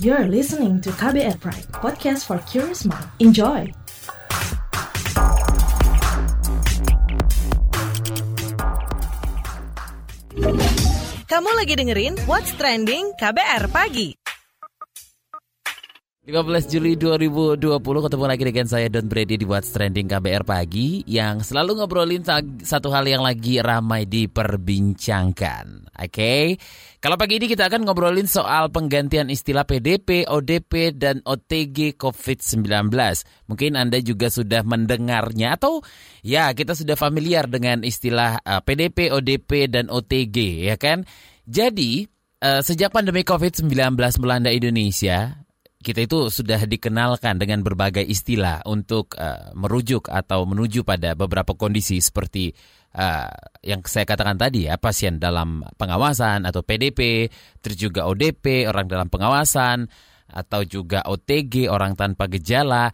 You're listening to KBR Pride, podcast for curious mind. Enjoy! Kamu lagi dengerin What's Trending KBR Pagi. 15 Juli 2020 ketemu lagi dengan saya Don Brady di What's Trending KBR Pagi yang selalu ngobrolin satu hal yang lagi ramai diperbincangkan. Oke, okay? kalau pagi ini kita akan ngobrolin soal penggantian istilah PDP, ODP, dan OTG COVID-19. Mungkin Anda juga sudah mendengarnya atau ya kita sudah familiar dengan istilah uh, PDP, ODP, dan OTG ya kan. Jadi uh, sejak pandemi COVID-19 melanda Indonesia, kita itu sudah dikenalkan dengan berbagai istilah untuk uh, merujuk atau menuju pada beberapa kondisi seperti uh, yang saya katakan tadi ya pasien dalam pengawasan atau PDP, terus juga ODP orang dalam pengawasan atau juga OTG orang tanpa gejala.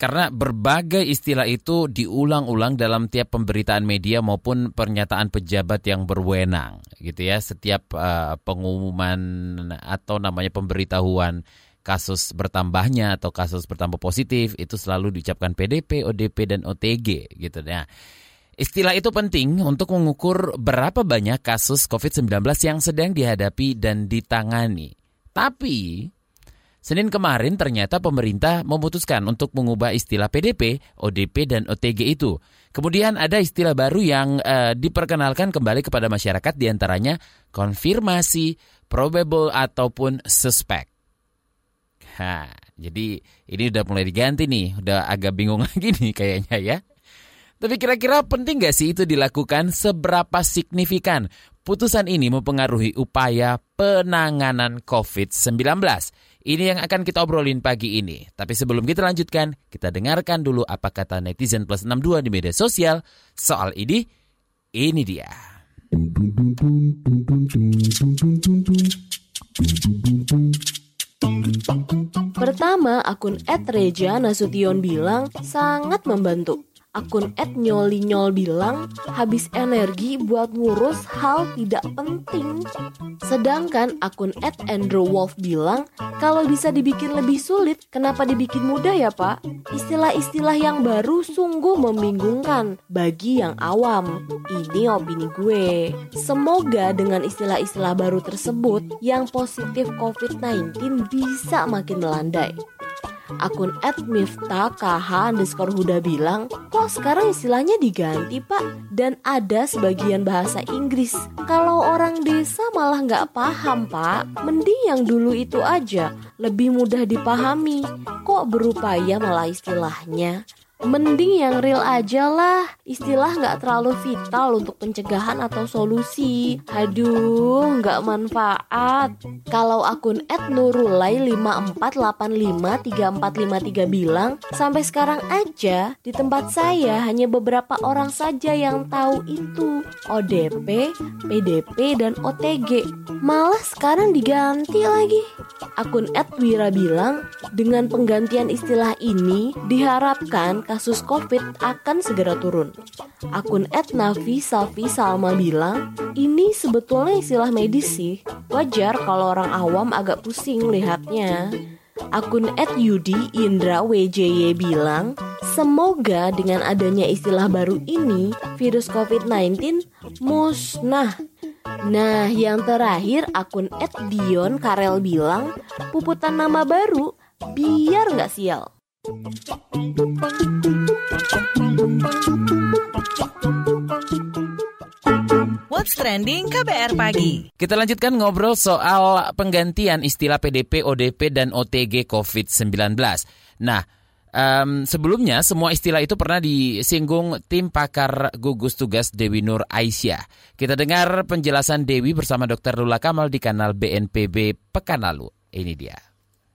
Karena berbagai istilah itu diulang-ulang dalam tiap pemberitaan media maupun pernyataan pejabat yang berwenang, gitu ya. Setiap uh, pengumuman atau namanya pemberitahuan kasus bertambahnya atau kasus bertambah positif itu selalu diucapkan PDP, ODP dan OTG gitu ya. Istilah itu penting untuk mengukur berapa banyak kasus COVID-19 yang sedang dihadapi dan ditangani. Tapi Senin kemarin ternyata pemerintah memutuskan untuk mengubah istilah PDP, ODP, dan OTG itu. Kemudian ada istilah baru yang uh, diperkenalkan kembali kepada masyarakat di antaranya konfirmasi, probable, ataupun suspect. Ha, jadi ini udah mulai diganti nih, udah agak bingung lagi nih kayaknya ya. Tapi kira-kira penting gak sih itu dilakukan? Seberapa signifikan putusan ini mempengaruhi upaya penanganan COVID-19? Ini yang akan kita obrolin pagi ini. Tapi sebelum kita lanjutkan, kita dengarkan dulu apa kata netizen plus 62 di media sosial soal ini. Ini dia. Pertama, akun @reja Nasution bilang sangat membantu. Akun @nyolinyol bilang habis energi buat ngurus hal tidak penting. Sedangkan akun @andrewwolf bilang kalau bisa dibikin lebih sulit, kenapa dibikin mudah ya pak? Istilah-istilah yang baru sungguh membingungkan bagi yang awam. Ini opini gue. Semoga dengan istilah-istilah baru tersebut yang positif COVID-19 bisa makin melandai. Akun @mifta_kh underscore Huda bilang, kok sekarang istilahnya diganti pak? Dan ada sebagian bahasa Inggris. Kalau orang desa malah nggak paham pak. Mending yang dulu itu aja, lebih mudah dipahami. Kok berupaya malah istilahnya? Mending yang real aja lah. Istilah nggak terlalu vital untuk pencegahan atau solusi. Aduh nggak manfaat. Kalau akun @nurulai 54853453 bilang Sampai sekarang aja di tempat saya hanya beberapa orang saja yang tahu itu. ODP, PDP, dan OTG Malah sekarang diganti lagi. Akun @wira bilang Dengan penggantian istilah ini diharapkan kasus COVID akan segera turun. Akun @navi Safi Salma bilang, ini sebetulnya istilah medis sih. Wajar kalau orang awam agak pusing lihatnya. Akun @yudi Indra WJY bilang, semoga dengan adanya istilah baru ini, virus COVID-19 musnah. Nah, yang terakhir akun @dion Karel bilang, puputan nama baru biar nggak sial. What's Trending KBR Pagi. Kita lanjutkan ngobrol soal penggantian istilah PDP, ODP, dan OTG COVID-19. Nah, um, sebelumnya semua istilah itu pernah disinggung tim pakar gugus tugas Dewi Nur Aisyah. Kita dengar penjelasan Dewi bersama Dr. Lula Kamal di kanal BNPB pekan lalu. Ini dia.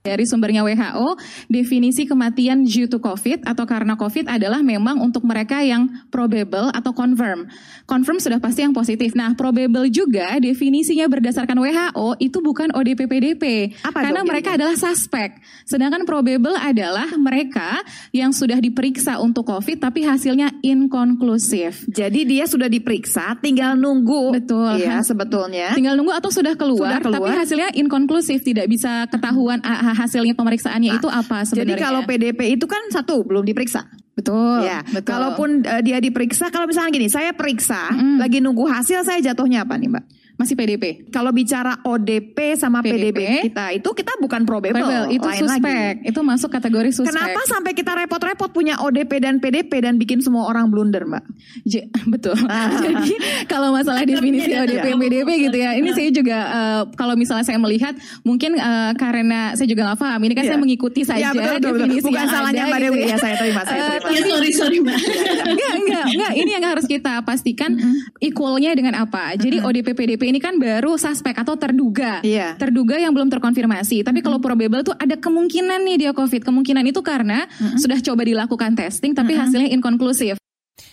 Dari sumbernya WHO, definisi kematian due to COVID atau karena COVID adalah memang untuk mereka yang probable atau confirm. Confirm sudah pasti yang positif. Nah, probable juga definisinya berdasarkan WHO itu bukan ODP PDP. Apa karena dong mereka adalah suspek. Sedangkan probable adalah mereka yang sudah diperiksa untuk COVID tapi hasilnya inkonklusif. Jadi dia sudah diperiksa, tinggal nunggu. Betul. Iya, sebetulnya. Tinggal nunggu atau sudah keluar, Sudah keluar. tapi hasilnya inkonklusif, tidak bisa ketahuan ah, hasilnya pemeriksaannya Nah, itu apa Jadi sebenarnya. kalau PDP itu kan satu belum diperiksa. betul, ya. betul. Kalaupun eh, dia diperiksa, kalau misalnya gini, saya periksa, Mm. lagi nunggu hasil, saya jatuhnya apa nih, Mbak? Masih PDP. Kalau bicara ODP sama PDP, PDP, kita itu kita bukan probable, Probable, itu lain suspek, lagi. itu masuk kategori suspek. Kenapa sampai kita repot-repot punya ODP dan PDP dan bikin semua orang blunder, Mbak? J- betul. Ah. Jadi kalau masalah definisi ODP Ya. PDP gitu ya, ini saya juga eh, kalau misalnya saya melihat mungkin eh, karena saya juga nggak paham. Ini kan Iya. saya mengikuti saja Ya, betul, betul, betul. definisi Bukan yang salahnya ada Mbak gitu Dewi. ya. Ya, saya terima, saya Eh, terima. Ya, sorry sorry mbak. enggak, enggak, enggak. Ini yang harus kita pastikan equalnya dengan apa. Jadi ODP PDP ini kan baru suspek atau terduga. Iya. Terduga yang belum terkonfirmasi. Tapi kalau probable tuh ada kemungkinan nih dia COVID. Kemungkinan itu karena sudah coba dilakukan testing tapi hasilnya inkonklusif.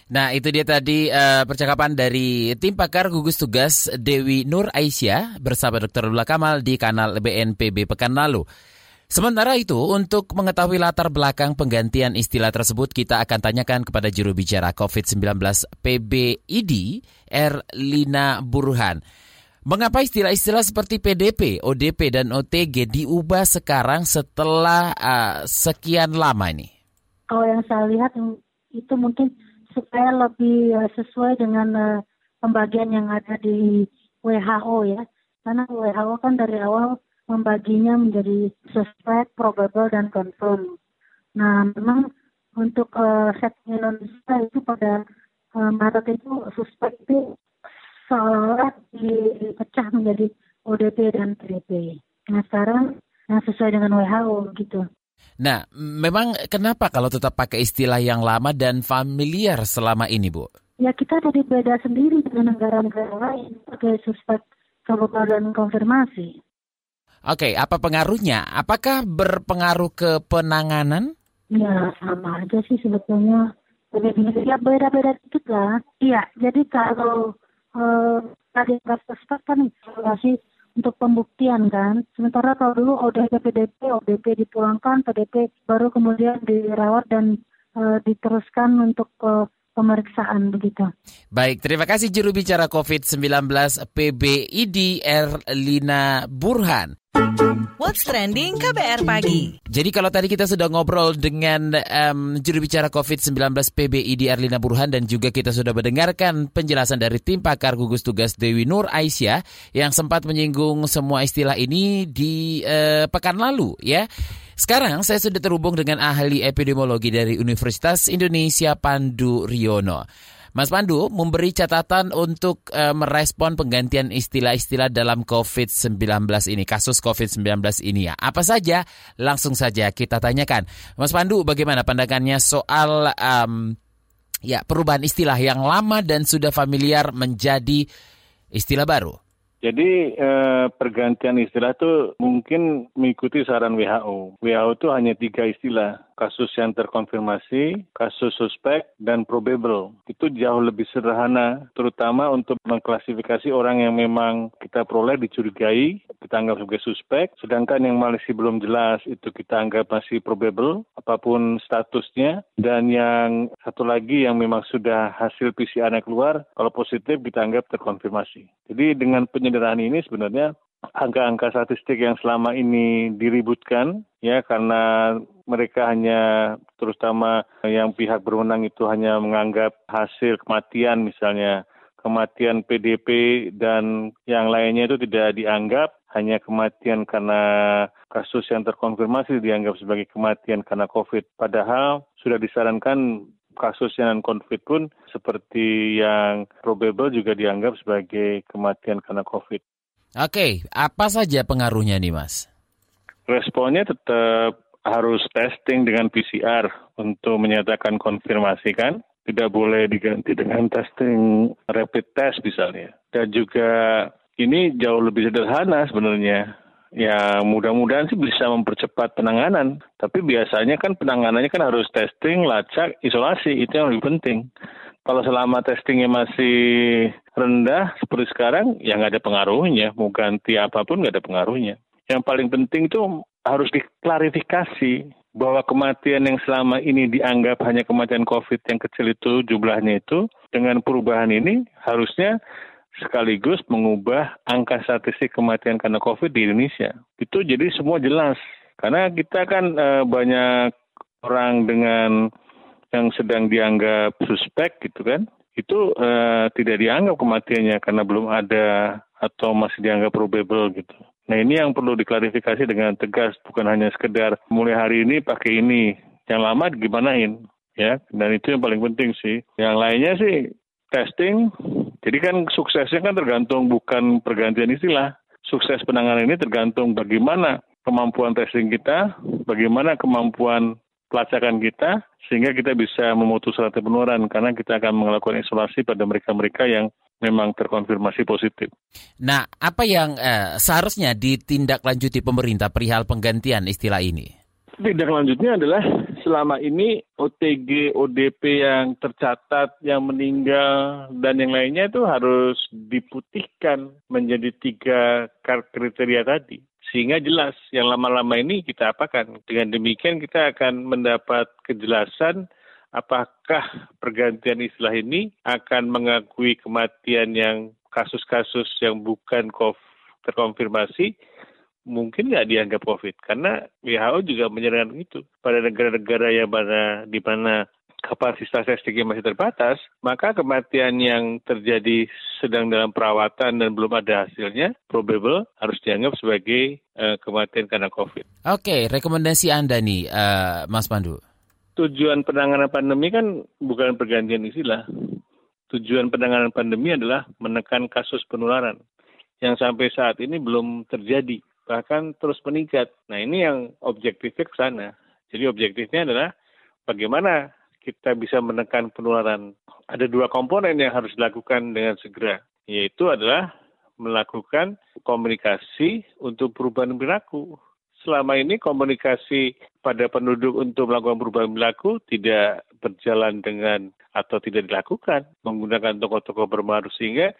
Nah, itu dia tadi eh, percakapan dari tim pakar gugus tugas Dewi Nur Aisyah bersama Dr. Lula Kamal di kanal BNPB pekan lalu. Sementara itu, untuk mengetahui latar belakang penggantian istilah tersebut, kita akan tanyakan kepada juru bicara COVID-19 PBID, Erlina Burhan. Mengapa istilah-istilah seperti PDP, ODP, dan OTG diubah sekarang setelah eh, sekian lama ini? kalau yang saya lihat itu mungkin supaya lebih eh, sesuai dengan eh, pembagian yang ada di WHO ya. Karena WHO kan dari awal membaginya menjadi suspect, probable, dan confirm. Nah, memang untuk eh, setting Indonesia itu pada eh, Maret itu suspect itu seolah dipecah menjadi ODP dan PDP. Nah, sekarang yang sesuai dengan WHO gitu. Nah, memang kenapa kalau tetap pakai istilah yang lama dan familiar selama ini, Bu? Ya kita jadi beda sendiri dengan negara-negara lain pakai suspek dan konfirmasi. Oke, apa pengaruhnya? Apakah berpengaruh ke penanganan? Ya sama aja sih sebetulnya. Ya beda-beda dikit lah. Iya, jadi kalau eh, nggak suspek kan masih untuk pembuktian kan. Sementara kalau dulu ODP, PDP, ODP dipulangkan, PDP baru kemudian dirawat dan eh, diteruskan untuk eh, pemeriksaan begitu. Baik, terima kasih juru bicara COVID-19 PBID Erlina Burhan. What's Trending KBR Pagi. Jadi kalau tadi kita sudah ngobrol dengan em, juru bicara COVID-19 PBID Erlina Burhan dan juga kita sudah mendengarkan penjelasan dari tim pakar gugus tugas Dewi Nur Aisyah yang sempat menyinggung semua istilah ini di eh, pekan lalu ya. Sekarang saya sudah terhubung dengan ahli epidemiologi dari Universitas Indonesia Pandu Riono. Mas Pandu memberi catatan untuk eh, merespon penggantian istilah-istilah dalam COVID-19 ini, kasus COVID-19 ini ya. Apa saja? Langsung saja kita tanyakan. Mas Pandu, bagaimana pandangannya soal em, ya perubahan istilah yang lama dan sudah familiar menjadi istilah baru? Jadi eh, pergantian istilah itu mungkin mengikuti saran WHO. WHO itu hanya tiga istilah, kasus yang terkonfirmasi, kasus suspek, dan probable. Itu jauh lebih sederhana, terutama untuk mengklasifikasi orang yang memang kita peroleh dicurigai, kita anggap sebagai suspek, sedangkan yang masih belum jelas itu kita anggap masih probable, apa pun statusnya, dan yang satu lagi yang memang sudah hasil PCR-nya keluar, kalau positif kita anggap terkonfirmasi. Jadi dengan penyederhanaan ini sebenarnya angka-angka statistik yang selama ini diributkan ya karena mereka hanya terutama yang pihak berwenang itu hanya menganggap hasil kematian misalnya kematian PDP dan yang lainnya itu tidak dianggap hanya kematian karena kasus yang terkonfirmasi dianggap sebagai kematian karena COVID. Padahal sudah disarankan kasus yang non-COVID pun seperti yang probable juga dianggap sebagai kematian karena COVID. Oke, apa saja pengaruhnya nih Mas? Responnya tetap harus testing dengan PCR untuk menyatakan konfirmasi kan. Tidak boleh diganti dengan testing rapid test misalnya. Dan juga ini jauh lebih sederhana sebenarnya. Ya mudah-mudahan sih bisa mempercepat penanganan. Tapi biasanya kan penanganannya kan harus testing, lacak, isolasi. Itu yang lebih penting. Kalau selama testingnya masih rendah seperti sekarang, ya nggak ada pengaruhnya. Mau ganti apa pun nggak ada pengaruhnya. Yang paling penting itu harus diklarifikasi bahwa kematian yang selama ini dianggap hanya kematian COVID yang kecil itu jumlahnya itu dengan perubahan ini harusnya sekaligus mengubah angka statistik kematian karena COVID di Indonesia. Itu jadi semua jelas. Karena kita kan e, banyak orang dengan yang sedang dianggap suspek gitu kan, itu e, tidak dianggap kematiannya karena belum ada atau masih dianggap probable gitu. Nah ini yang perlu diklarifikasi dengan tegas, bukan hanya sekedar mulai hari ini pakai ini, yang lama gimanain ya. Dan itu yang paling penting sih. Yang lainnya sih testing, jadi kan suksesnya kan tergantung bukan pergantian istilah. Sukses penanganan ini tergantung bagaimana kemampuan testing kita, bagaimana kemampuan pelacakan kita, sehingga kita bisa memutus rantai penularan karena kita akan melakukan isolasi pada mereka-mereka yang memang terkonfirmasi positif. Nah, apa yang eh, seharusnya ditindaklanjuti pemerintah perihal penggantian istilah ini? Tindak lanjutnya adalah selama ini OTG, ODP yang tercatat, yang meninggal, dan yang lainnya itu harus diputihkan menjadi tiga kriteria tadi. Sehingga jelas yang lama-lama ini kita apakan. Dengan demikian kita akan mendapat kejelasan apakah pergantian istilah ini akan mengakui kematian yang kasus-kasus yang bukan terkonfirmasi mungkin nggak dianggap COVID karena WHO juga menyarankan itu pada negara-negara yang mana di mana kapasitas testingnya masih terbatas, maka kematian yang terjadi sedang dalam perawatan dan belum ada hasilnya, probable harus dianggap sebagai uh, kematian karena COVID. Oke, rekomendasi Anda nih, uh, Mas Pandu. Tujuan penanganan pandemi kan bukan pergantian istilah. Tujuan penanganan pandemi adalah menekan kasus penularan yang sampai saat ini belum terjadi bahkan terus meningkat. Nah ini yang objektifnya ke sana. Jadi objektifnya adalah bagaimana kita bisa menekan penularan. Ada dua komponen yang harus dilakukan dengan segera, yaitu adalah melakukan komunikasi untuk perubahan perilaku. Selama ini komunikasi pada penduduk untuk melakukan perubahan perilaku tidak berjalan dengan atau tidak dilakukan menggunakan tokoh-tokoh berpengaruh sehingga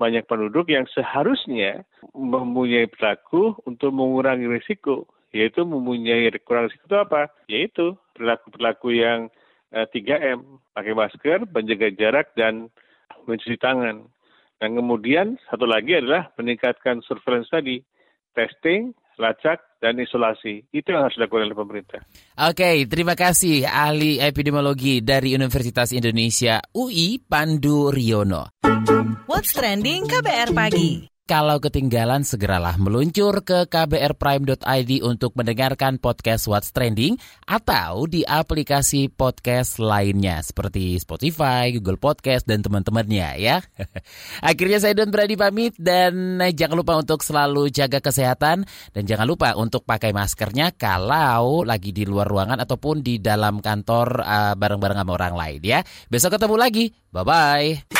banyak penduduk yang seharusnya mempunyai perilaku untuk mengurangi risiko, yaitu mempunyai kurang risiko itu apa? Yaitu perilaku-perilaku yang 3M, pakai masker, menjaga jarak, dan mencuci tangan. Dan kemudian satu lagi adalah meningkatkan surveillance tadi, testing, lacak, dan isolasi. Itu yang harus dilakukan oleh pemerintah. Oke, terima kasih ahli epidemiologi dari Universitas Indonesia UI Pandu Riono. What's trending KBR pagi? Kalau ketinggalan, segeralah meluncur ke kbrprime.id untuk mendengarkan podcast What's Trending atau di aplikasi podcast lainnya seperti Spotify, Google Podcast, dan teman-temannya ya. Akhirnya saya Don Brady pamit dan jangan lupa untuk selalu jaga kesehatan dan jangan lupa untuk pakai maskernya kalau lagi di luar ruangan ataupun di dalam kantor uh, bareng-bareng sama orang lain ya. Besok ketemu lagi. Bye-bye.